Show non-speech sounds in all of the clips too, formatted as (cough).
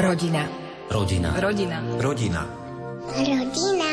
Rodina. Rodina. Rodina. Rodina. Rodina.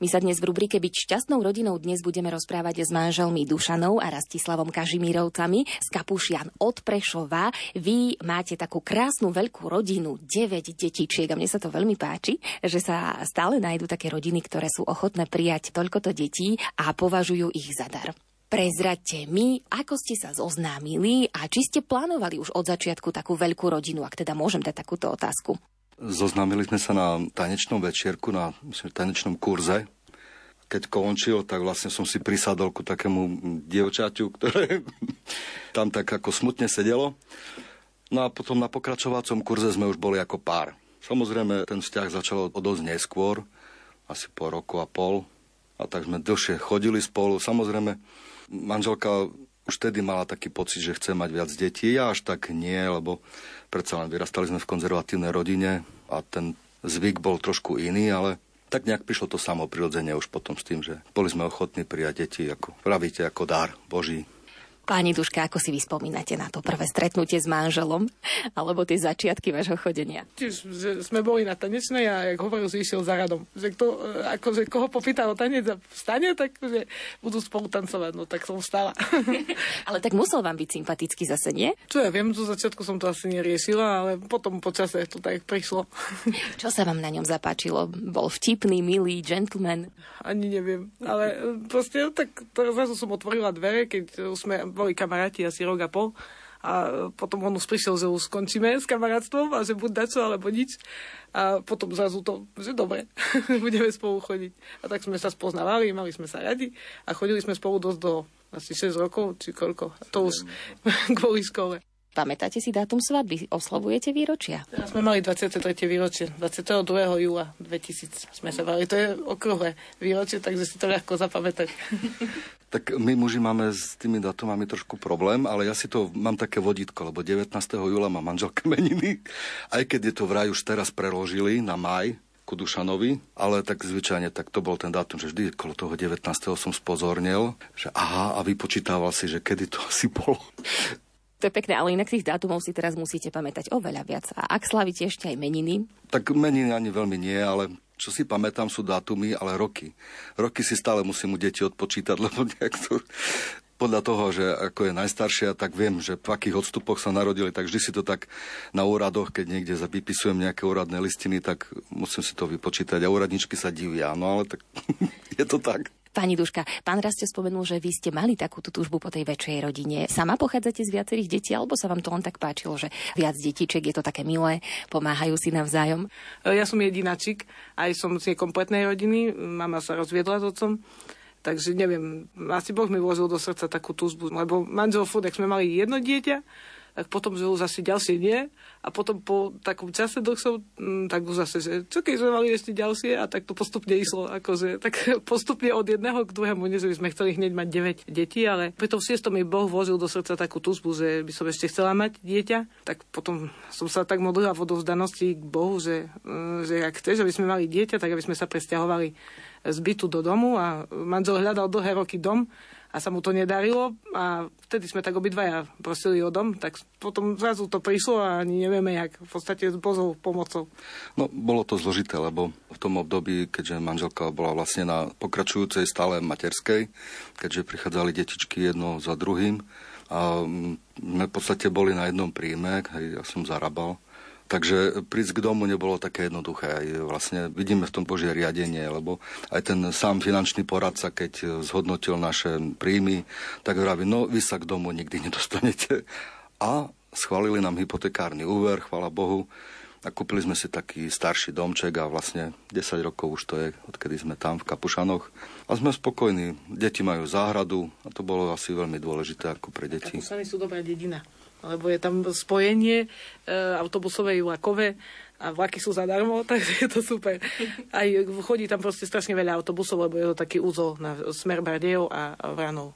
My sa dnes v rubrike Byť šťastnou rodinou dnes budeme rozprávať s manželmi Dušanou a Rastislavom Kažimírovcami z Kapušian od Prešova. Vy máte takú krásnu veľkú rodinu, 9 detičiek a mne sa to veľmi páči, že sa stále nájdú také rodiny, ktoré sú ochotné prijať toľkoto detí a považujú ich za dar. Prezraďte mi, ako ste sa zoznámili a či ste plánovali už od začiatku takú veľkú rodinu, ak teda môžem dať takúto otázku. Zoznámili sme sa na tanečnom večierku, na myslím, tanečnom kurze. Keď končil, tak vlastne som si prisadol ku takému dievčaťu, ktoré (laughs) tam tak ako smutne sedelo. No a potom na pokračovacom kurze sme už boli ako pár. Samozrejme, ten vzťah začal o dosť neskôr, asi po roku a pol. A tak sme dlhšie chodili spolu. Samozrejme, manželka už vtedy mala taký pocit, že chce mať viac detí. Ja až tak nie, lebo predsa len vyrastali sme v konzervatívnej rodine a ten zvyk bol trošku iný, ale tak nejak prišlo to samo prirodzene už potom s tým, že boli sme ochotní prijať deti, ako pravíte, ako dar Boží. Pani Duška, ako si vy spomínate na to prvé stretnutie s manželom alebo tie začiatky vášho chodenia? Tiež, sme boli na tanečnej a jak hovoril, že išiel za radom. Že kto, akože koho popýtal o tanec a vstane, tak že budú spolu tancovať. No tak som vstala. (laughs) ale tak musel vám byť sympatický zase, nie? Čo ja viem, zo začiatku som to asi neriešila, ale potom po čase to tak prišlo. (laughs) Čo sa vám na ňom zapáčilo? Bol vtipný, milý, gentleman? Ani neviem, ale proste tak zrazu som otvorila dvere, keď sme boli kamaráti asi rok a pol a potom on už prišiel, že už skončíme s kamarátstvom a že buď dačo alebo nič. A potom zrazu to, že dobre, (laughs) budeme spolu chodiť. A tak sme sa spoznávali, mali sme sa radi a chodili sme spolu dosť do asi 6 rokov, či koľko. A to už (laughs) kvôli škole. Pamätáte si dátum svadby? Oslavujete výročia? Teraz sme mali 23. výročie. 22. júla 2000 sme sa mali. To je okrúhle výročie, takže si to ľahko zapamätať. (laughs) Tak my muži máme s tými datumami trošku problém, ale ja si to mám také vodítko, lebo 19. júla má manželka (laughs) meniny, aj keď je to vraj už teraz preložili na maj, ku Dušanovi, ale tak zvyčajne tak to bol ten dátum, že vždy okolo toho 19. som spozornil, že aha, a vypočítával si, že kedy to (laughs) asi bolo. To je pekné, ale inak tých dátumov si teraz musíte pamätať oveľa viac. A ak slavíte ešte aj meniny? Tak meniny ani veľmi nie, ale čo si pamätám sú dátumy, ale roky. Roky si stále musím u deti odpočítať, (laughs) lebo nejak to, podľa toho, že ako je najstaršia, tak viem, že v akých odstupoch sa narodili, tak vždy si to tak na úradoch, keď niekde vypisujem nejaké úradné listiny, tak musím si to vypočítať a úradničky sa divia. No ale tak (laughs) je to tak. Pani Duška, pán Rastio spomenul, že vy ste mali takúto túžbu po tej väčšej rodine. Sama pochádzate z viacerých detí, alebo sa vám to len tak páčilo, že viac detičiek je to také milé, pomáhajú si navzájom? Ja som jedináčik, aj som z kompletnej rodiny. Mama sa rozviedla s otcom. Takže neviem, asi Boh mi vložil do srdca takú túžbu, lebo manžel furt, sme mali jedno dieťa, tak potom, už asi ďalšie nie. A potom po takom čase dlhšom, mm, tak už zase, že čo keď sme mali ešte ďalšie? A tak to postupne išlo, akože, (laughs) tak postupne od jedného k druhému, nie že by sme chceli hneď mať 9 detí, ale pri tom šiestom mi Boh vložil do srdca takú túžbu, že by som ešte chcela mať dieťa, tak potom som sa tak modlila v odovzdanosti k Bohu, že, mm, že ak chceš, aby sme mali dieťa, tak aby sme sa presťahovali z bytu do domu. A manžel hľadal dlhé roky dom a sa mu to nedarilo a vtedy sme tak obidvaja prosili o dom, tak potom zrazu to prišlo a ani nevieme, jak v podstate s Bozou pomocou. No, bolo to zložité, lebo v tom období, keďže manželka bola vlastne na pokračujúcej stále materskej, keďže prichádzali detičky jedno za druhým a sme v podstate boli na jednom príjme, ja som zarábal, Takže prísť k domu nebolo také jednoduché. Aj vlastne vidíme v tom Božie riadenie, lebo aj ten sám finančný poradca, keď zhodnotil naše príjmy, tak vraví, no vy sa k domu nikdy nedostanete. A schválili nám hypotekárny úver, chvala Bohu. A kúpili sme si taký starší domček a vlastne 10 rokov už to je, odkedy sme tam v Kapušanoch. A sme spokojní. Deti majú záhradu a to bolo asi veľmi dôležité ako pre deti. Kapušany sú dobrá dedina lebo je tam spojenie e, autobusové vlakové a vlaky sú zadarmo, (laughs) takže je to super. Aj chodí tam proste strašne veľa autobusov, lebo je to taký úzol na smer Bardejov a Vranov.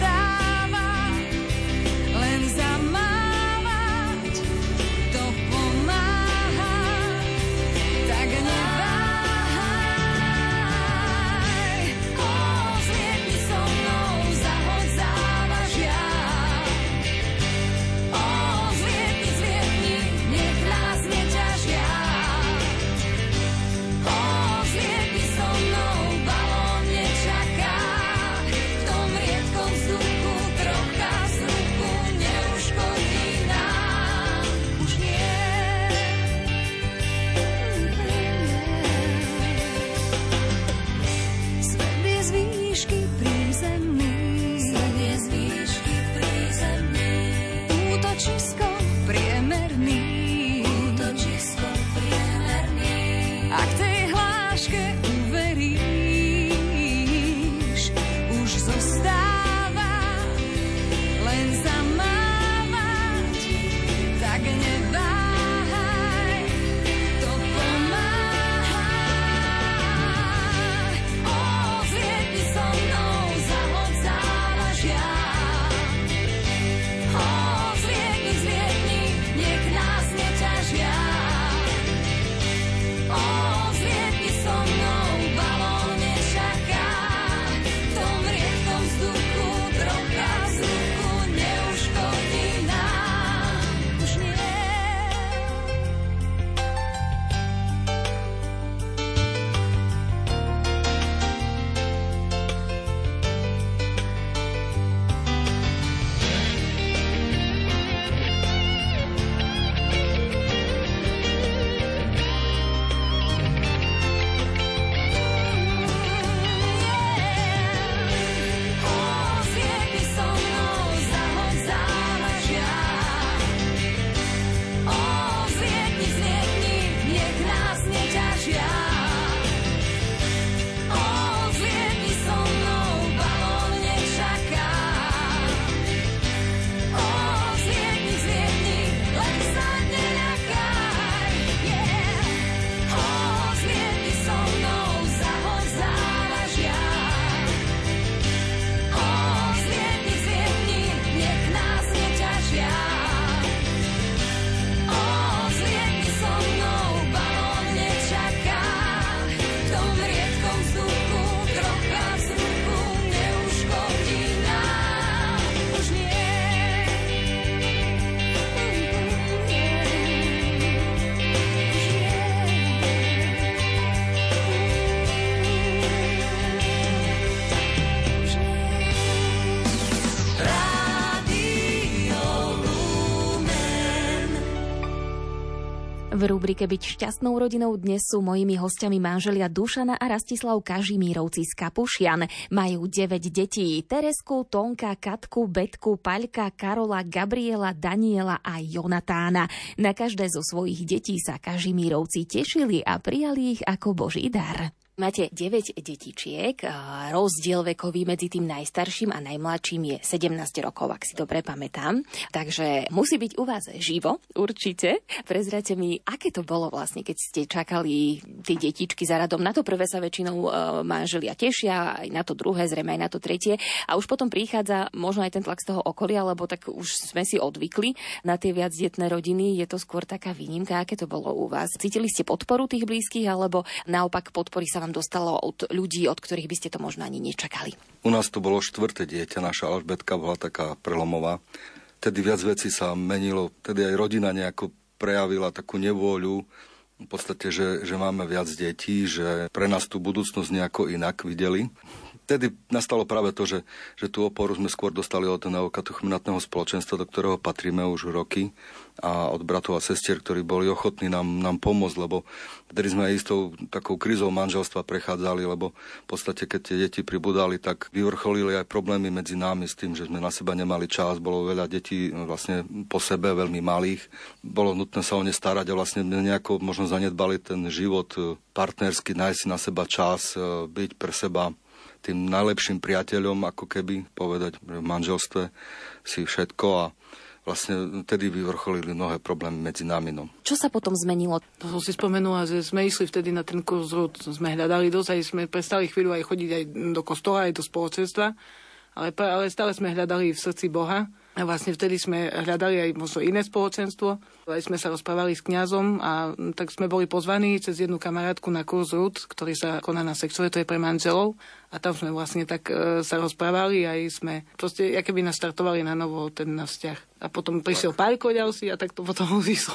that V rubrike Byť šťastnou rodinou dnes sú mojimi hostiami manželia Dušana a Rastislav Kažimírovci z Kapušian. Majú 9 detí. Teresku, Tonka, Katku, Betku, Paľka, Karola, Gabriela, Daniela a Jonatána. Na každé zo svojich detí sa Kažimírovci tešili a prijali ich ako boží dar. Máte 9 detičiek, rozdiel vekový medzi tým najstarším a najmladším je 17 rokov, ak si dobre pamätám. Takže musí byť u vás živo, určite. Prezrate mi, aké to bolo vlastne, keď ste čakali tie detičky za radom. Na to prvé sa väčšinou e, manželia tešia, aj na to druhé, zrejme aj na to tretie. A už potom prichádza možno aj ten tlak z toho okolia, lebo tak už sme si odvykli na tie viac detné rodiny. Je to skôr taká výnimka, aké to bolo u vás. Cítili ste podporu tých blízkych, alebo naopak podpory sa vám dostalo od ľudí, od ktorých by ste to možno ani nečakali? U nás to bolo štvrté dieťa, naša Alžbetka bola taká prelomová. Tedy viac vecí sa menilo, tedy aj rodina nejako prejavila takú nevôľu, v podstate, že, že máme viac detí, že pre nás tú budúcnosť nejako inak videli. Vtedy nastalo práve to, že, že tú oporu sme skôr dostali od neokatechumenátneho spoločenstva, do ktorého patríme už roky a od bratov a sestier, ktorí boli ochotní nám, nám pomôcť, lebo vtedy sme aj istou takou krizou manželstva prechádzali, lebo v podstate, keď tie deti pribudali, tak vyvrcholili aj problémy medzi nami s tým, že sme na seba nemali čas, bolo veľa detí vlastne po sebe, veľmi malých, bolo nutné sa o ne starať a vlastne nejako možno zanedbali ten život e, partnersky, nájsť na seba čas, e, byť pre seba tým najlepším priateľom, ako keby povedať že v manželstve si všetko a vlastne vtedy vyvrcholili mnohé problémy medzi nami. No. Čo sa potom zmenilo? To som si spomenula, že sme išli vtedy na ten kurz rúd, sme hľadali dosť, aj sme prestali chvíľu aj chodiť aj do kostola, aj do spoločenstva, ale, ale stále sme hľadali v srdci Boha. A vlastne vtedy sme hľadali aj možno iné spoločenstvo. Aj sme sa rozprávali s kňazom a tak sme boli pozvaní cez jednu kamarátku na kurz RUD, ktorý sa koná na sexuale, to je pre manželov. A tam sme vlastne tak e, sa rozprávali a sme proste, aké by nastartovali na novo ten náš vzťah. A potom prišiel Paľko ďalší a tak to potom (laughs) vyšlo.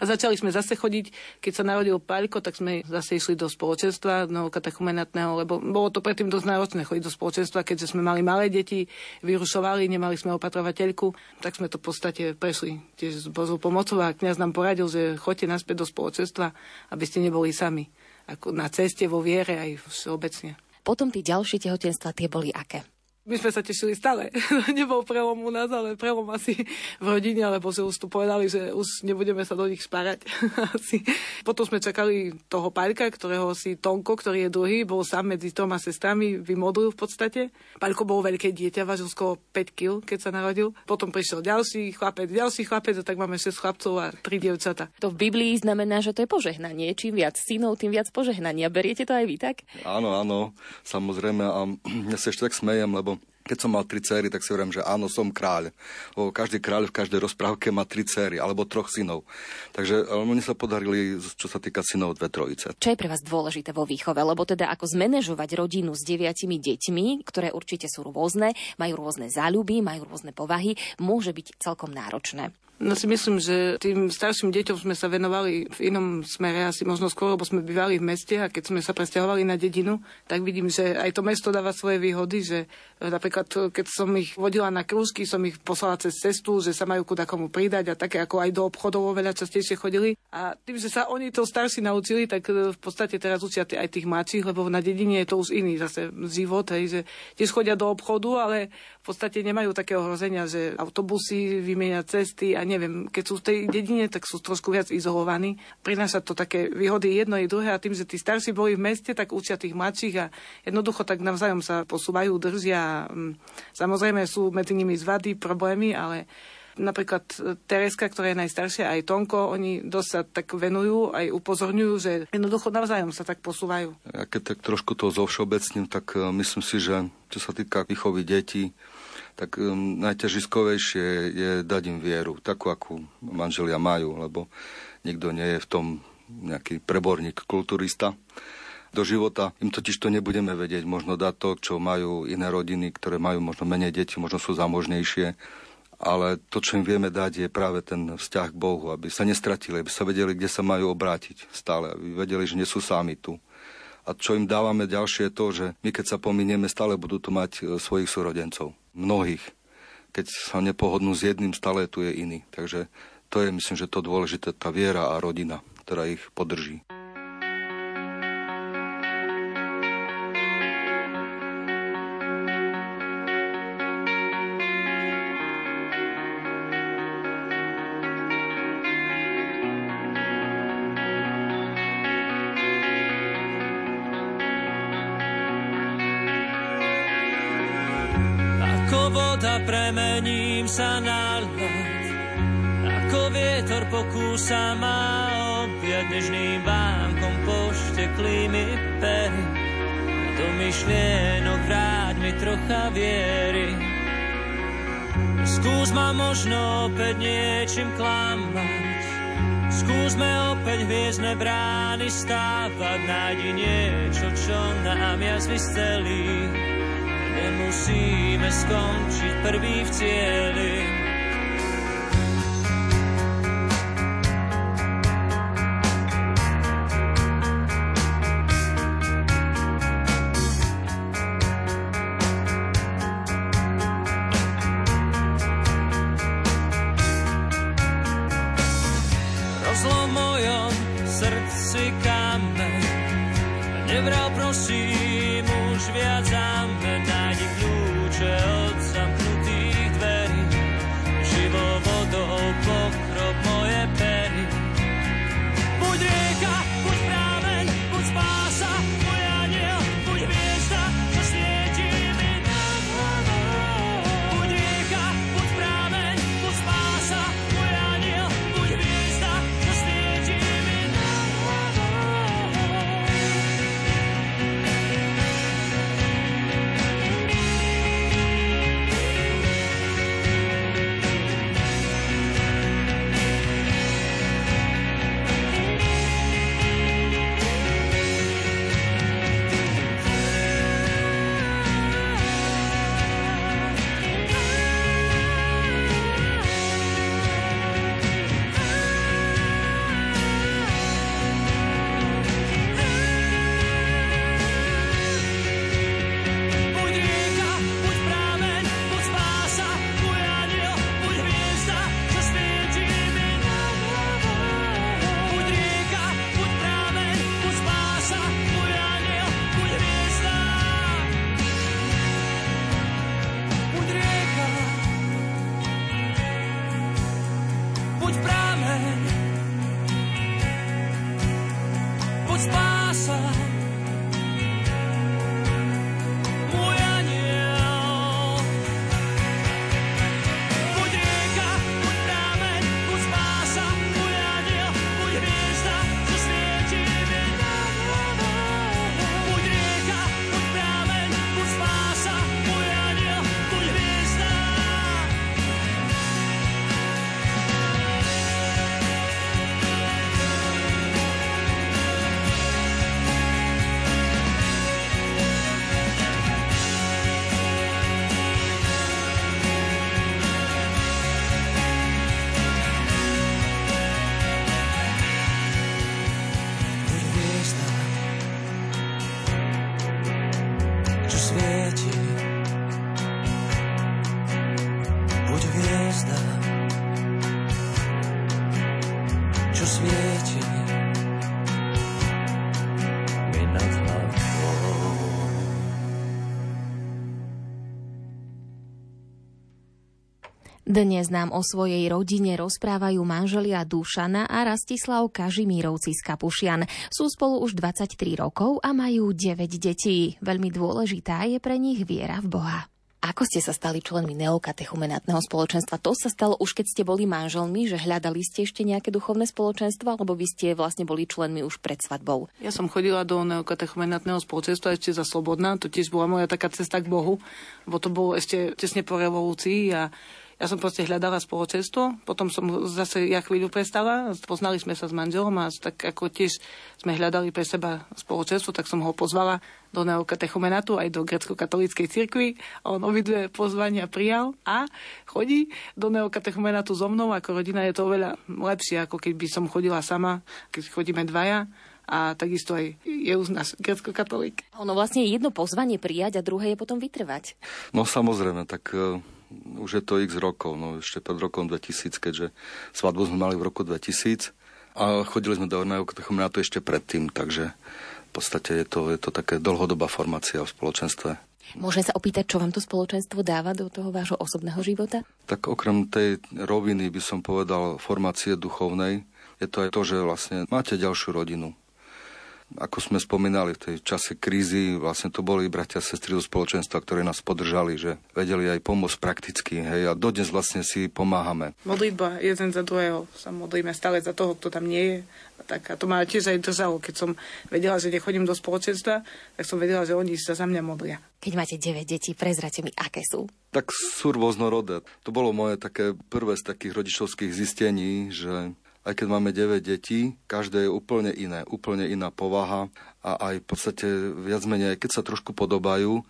A začali sme zase chodiť, keď sa narodil Paľko, tak sme zase išli do spoločenstva novokatechumenátneho, lebo bolo to predtým dosť náročné chodiť do spoločenstva, keďže sme mali malé deti, vyrušovali, nemali sme opatrovateľku, tak sme to v podstate prešli tiež s Božou pomocou a kniaz nám poradil, že choďte naspäť do spoločenstva, aby ste neboli sami. Ako na ceste vo viere aj všeobecne. Potom tie ďalšie tehotenstva, tie boli aké? My sme sa tešili stále. (laughs) Nebol prelom u nás, ale prelom asi v rodine, lebo že už tu povedali, že už nebudeme sa do nich spárať. (laughs) asi. Potom sme čakali toho párka, ktorého si Tonko, ktorý je druhý, bol sám medzi troma sestrami, vymodlil v podstate. Pálko bol veľké dieťa, vážil skoro 5 kg, keď sa narodil. Potom prišiel ďalší chlapec, ďalší chlapec, a tak máme 6 chlapcov a 3 dievčata. To v Biblii znamená, že to je požehnanie. Čím viac synov, tým viac požehnania. Beriete to aj vy tak? Áno, áno, samozrejme. A (clears throat) ja sa ešte tak smejem, lebo keď som mal tri céry, tak si hovorím, že áno, som kráľ. O, každý kráľ v každej rozprávke má tri céry, alebo troch synov. Takže oni sa podarili, čo sa týka synov, dve trojice. Čo je pre vás dôležité vo výchove? Lebo teda ako zmanéžovať rodinu s deviatimi deťmi, ktoré určite sú rôzne, majú rôzne záľuby, majú rôzne povahy, môže byť celkom náročné. No si myslím, že tým starším deťom sme sa venovali v inom smere, asi možno skôr, lebo sme bývali v meste a keď sme sa presťahovali na dedinu, tak vidím, že aj to mesto dáva svoje výhody, že napríklad keď som ich vodila na krúžky, som ich poslala cez cestu, že sa majú kuda komu pridať a také ako aj do obchodov oveľa častejšie chodili. A tým, že sa oni to starší naučili, tak e, v podstate teraz učia aj tých mladších, lebo na dedine je to už iný zase život, hej, že tiež chodia do obchodu, ale podstate nemajú také ohrozenia, že autobusy vymieňať cesty a neviem, keď sú v tej dedine, tak sú trošku viac izolovaní. Prináša to také výhody jedno i druhé a tým, že tí starší boli v meste, tak učia tých mladších a jednoducho tak navzájom sa posúvajú, držia. Mm, samozrejme sú medzi nimi zvady, problémy, ale napríklad Tereska, ktorá je najstaršia, aj Tonko, oni dosť sa tak venujú, aj upozorňujú, že jednoducho navzájom sa tak posúvajú. Ja keď tak trošku to zovšeobecním, tak e, myslím si, že čo sa týka výchovy detí, tak um, najťažiskovejšie je dať im vieru, takú, akú manželia majú, lebo nikto nie je v tom nejaký preborník, kulturista. Do života im totiž to nebudeme vedieť možno dať to, čo majú iné rodiny, ktoré majú možno menej detí, možno sú zamožnejšie, ale to, čo im vieme dať, je práve ten vzťah k Bohu, aby sa nestratili, aby sa vedeli, kde sa majú obrátiť stále, aby vedeli, že nie sú sami tu. A čo im dávame ďalšie je to, že my keď sa pominieme, stále budú tu mať e, svojich súrodencov. Mnohých. Keď sa nepohodnú s jedným, stále tu je iný. Takže to je, myslím, že to dôležité, tá viera a rodina, ktorá ich podrží. Premením sa na ľad. Ako vietor pokúsa ma objať nežným vánkom pošteklými pery. Do myšlienok vráť mi trocha viery. Skús ma možno opäť niečím klamať. Skúsme opäť hviezdne brány stávať. Nájdi niečo, čo nám jazvy stelí Nemusíme skončiť prvý v cieli. Dnes nám o svojej rodine rozprávajú manželia Dušana a Rastislav Kažimírovci z Kapušian. Sú spolu už 23 rokov a majú 9 detí. Veľmi dôležitá je pre nich viera v Boha. Ako ste sa stali členmi neokatechumenátneho spoločenstva? To sa stalo už keď ste boli manželmi, že hľadali ste ešte nejaké duchovné spoločenstvo, alebo vy ste vlastne boli členmi už pred svadbou? Ja som chodila do neokatechumenátneho spoločenstva ešte za Slobodná, to tiež bola moja taká cesta k Bohu, lebo to bolo ešte tesne po revolúcii a ja som proste hľadala spoločenstvo, potom som zase ja chvíľu prestala, poznali sme sa s manželom a tak ako tiež sme hľadali pre seba spoločenstvo, tak som ho pozvala do neokatechumenátu aj do grecko-katolíckej cirkvi on obidve pozvania prijal a chodí do neokatechumenátu so mnou, ako rodina je to oveľa lepšie, ako keby som chodila sama, keď chodíme dvaja a takisto aj je už náš grecko-katolík. Ono vlastne je jedno pozvanie prijať a druhé je potom vytrvať. No samozrejme, tak uh, už je to x rokov, no ešte pred rokom 2000, keďže svadbu sme mali v roku 2000 a chodili sme do neokatechumenátu ešte predtým, takže v podstate je to, je to také dlhodobá formácia v spoločenstve. Môžem sa opýtať, čo vám to spoločenstvo dáva do toho vášho osobného života? Tak okrem tej roviny by som povedal formácie duchovnej, je to aj to, že vlastne máte ďalšiu rodinu. Ako sme spomínali v tej čase krízy, vlastne to boli bratia a sestry zo spoločenstva, ktorí nás podržali, že vedeli aj pomôcť prakticky. Hej, a dodnes vlastne si pomáhame. Modlitba jeden za druhého. Sa modlíme stále za toho, kto tam nie je. A tak a to ma tiež aj držalo. Keď som vedela, že nechodím do spoločenstva, tak som vedela, že oni sa za mňa modlia. Keď máte 9 detí, prezrate mi, aké sú. Tak sú rôznorodé. To bolo moje také prvé z takých rodičovských zistení, že aj keď máme 9 detí, každé je úplne iné, úplne iná povaha a aj v podstate viac menej, keď sa trošku podobajú,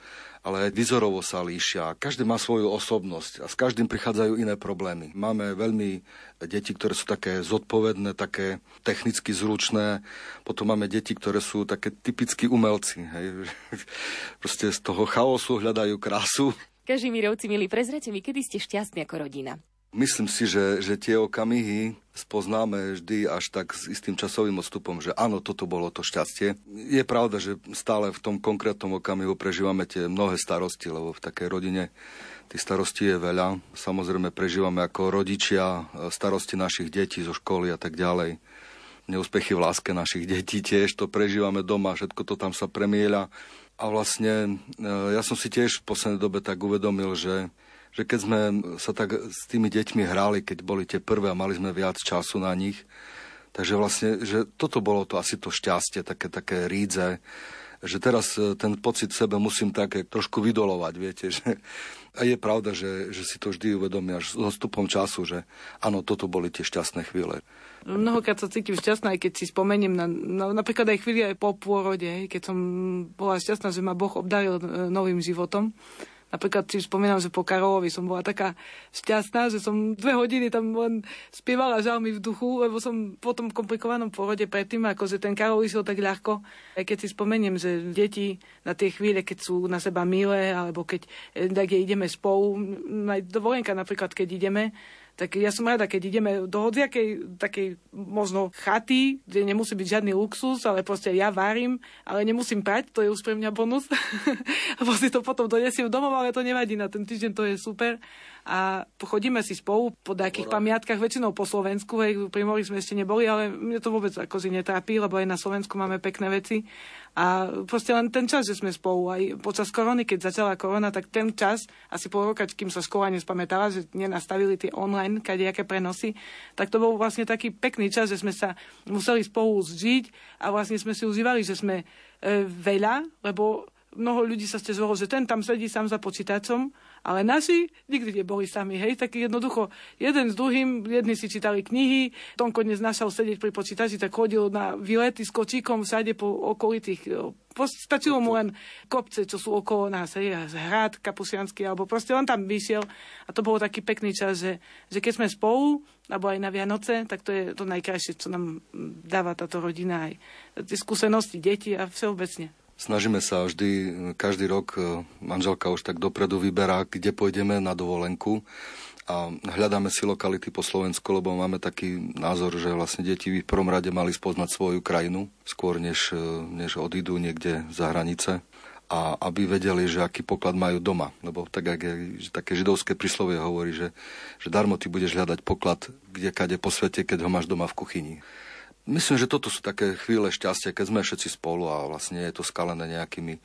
ale aj výzorovo sa líšia. Každý má svoju osobnosť a s každým prichádzajú iné problémy. Máme veľmi deti, ktoré sú také zodpovedné, také technicky zručné. Potom máme deti, ktoré sú také typickí umelci. Hej. (laughs) Proste z toho chaosu hľadajú krásu. Kažimírovci, milí, prezrate mi, kedy ste šťastní ako rodina. Myslím si, že, že tie okamihy spoznáme vždy až tak s istým časovým odstupom, že áno, toto bolo to šťastie. Je pravda, že stále v tom konkrétnom okamihu prežívame tie mnohé starosti, lebo v takej rodine tých starostí je veľa. Samozrejme prežívame ako rodičia starosti našich detí zo školy a tak ďalej. Neúspechy v láske našich (laughs) detí tiež to prežívame doma, všetko to tam sa premieľa. A vlastne ja som si tiež v poslednej dobe tak uvedomil, že že keď sme sa tak s tými deťmi hrali, keď boli tie prvé a mali sme viac času na nich, takže vlastne, že toto bolo to asi to šťastie, také, také rídze, že teraz ten pocit sebe musím také trošku vydolovať, viete, (laughs) že a je pravda, že, že si to vždy uvedomí až s odstupom času, že áno, toto boli tie šťastné chvíle. Mnohokrát sa cítim šťastná, aj keď si spomeniem na, na napríklad aj chvíli aj po pôrode, keď som bola šťastná, že ma Boh obdaril novým životom. Napríklad si spomínam, že po Karolovi som bola taká šťastná, že som dve hodiny tam len spievala žalmy v duchu, lebo som po tom komplikovanom porode predtým, ako že ten Karol išiel tak ľahko. Aj keď si spomeniem, že deti na tie chvíle, keď sú na seba milé, alebo keď tak ideme spolu, aj dovolenka napríklad, keď ideme, tak ja som rada, keď ideme do hociakej takej možno chaty, kde nemusí byť žiadny luxus, ale proste ja varím, ale nemusím prať, to je už pre mňa bonus. (laughs) Lebo si to potom donesiem domov, ale to nevadí, na ten týždeň to je super. A chodíme si spolu po nejakých pamiatkách, väčšinou po Slovensku, hej, pri mori sme ešte neboli, ale mne to vôbec ako si netrápi, lebo aj na Slovensku máme pekné veci. A proste len ten čas, že sme spolu. Aj počas korony, keď začala korona, tak ten čas, asi pol roka, kým sa škola nespamätala, že nenastavili tie online kadejaké prenosy, tak to bol vlastne taký pekný čas, že sme sa museli spolu zžiť a vlastne sme si užívali, že sme e, veľa, lebo mnoho ľudí sa stiažovalo, že ten tam sedí sám za počítačom, ale naši nikdy neboli sami, hej, tak jednoducho jeden s druhým, jedni si čítali knihy, Tonko dnes našal sedieť pri počítači, tak chodil na výlety s kočíkom všade po okolitých Stačilo mu len kopce, čo sú okolo nás, hej, hrad kapusiansky, alebo proste on tam vyšiel. A to bolo taký pekný čas, že, že keď sme spolu, alebo aj na Vianoce, tak to je to najkrajšie, čo nám dáva táto rodina, aj tie skúsenosti detí a všeobecne. Snažíme sa vždy, každý rok e, manželka už tak dopredu vyberá, kde pôjdeme na dovolenku a hľadáme si lokality po Slovensku, lebo máme taký názor, že vlastne deti by v prvom rade mali spoznať svoju krajinu, skôr než, e, než odídu niekde za hranice a aby vedeli, že aký poklad majú doma. Lebo tak, ak je, také židovské príslovie hovorí, že, že darmo ty budeš hľadať poklad kde kade po svete, keď ho máš doma v kuchyni. Myslím, že toto sú také chvíle šťastia, keď sme všetci spolu a vlastne je to skalené nejakými e,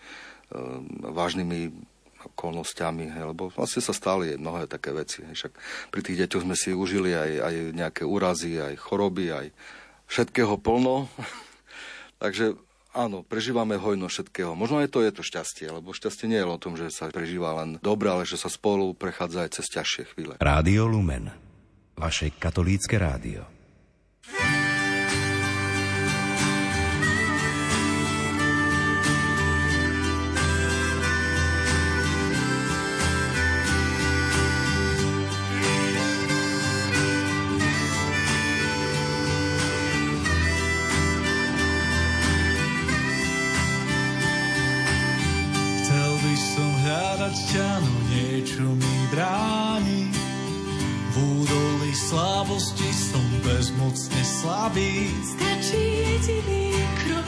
vážnymi okolnostiami, lebo vlastne sa stali mnohé také veci. Hej. Však pri tých deťoch sme si užili aj, aj nejaké úrazy, aj choroby, aj všetkého plno. (laughs) Takže áno, prežívame hojno všetkého. Možno aj to je to šťastie, lebo šťastie nie je o tom, že sa prežíva len dobre, ale že sa spolu prechádza aj cez ťažšie chvíle. Rádio Lumen. Vaše katolícke rádio. Slabý. Stačí jediný krok,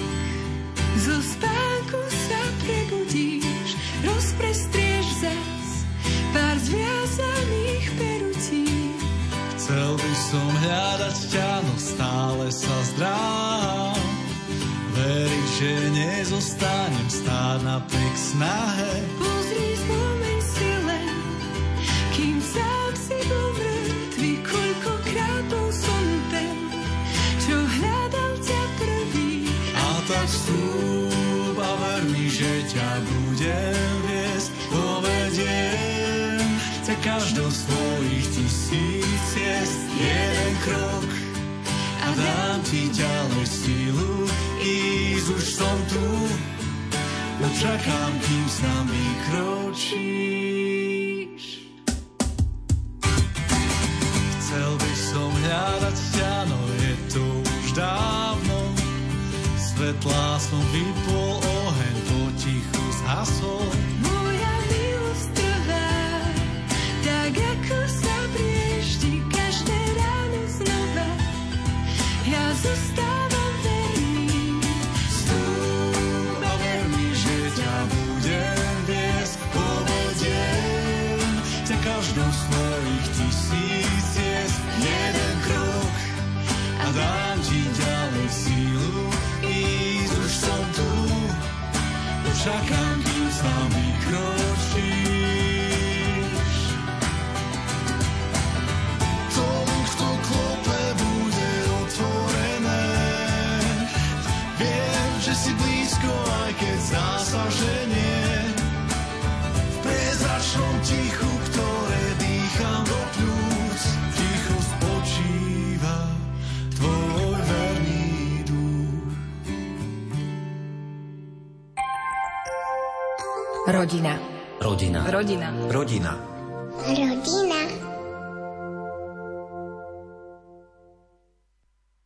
zo spánku sa prebudíš, rozprestrieš zas pár zviazaných perutí. Chcel by som hľadať ťa, no stále sa zdráham. Veriť, že nezostanem stáť napriek snahe. Pozri, budem viesť, povediem ťa každou z tvojich tisíc ciest. Jeden krok a dám ti ďalej sílu, ísť už som tu, no čakám, kým s nami kročíš. Chcel by som hľadať ťa, no je to už dávno. Svetlá som oheň So. Rodina. Rodina.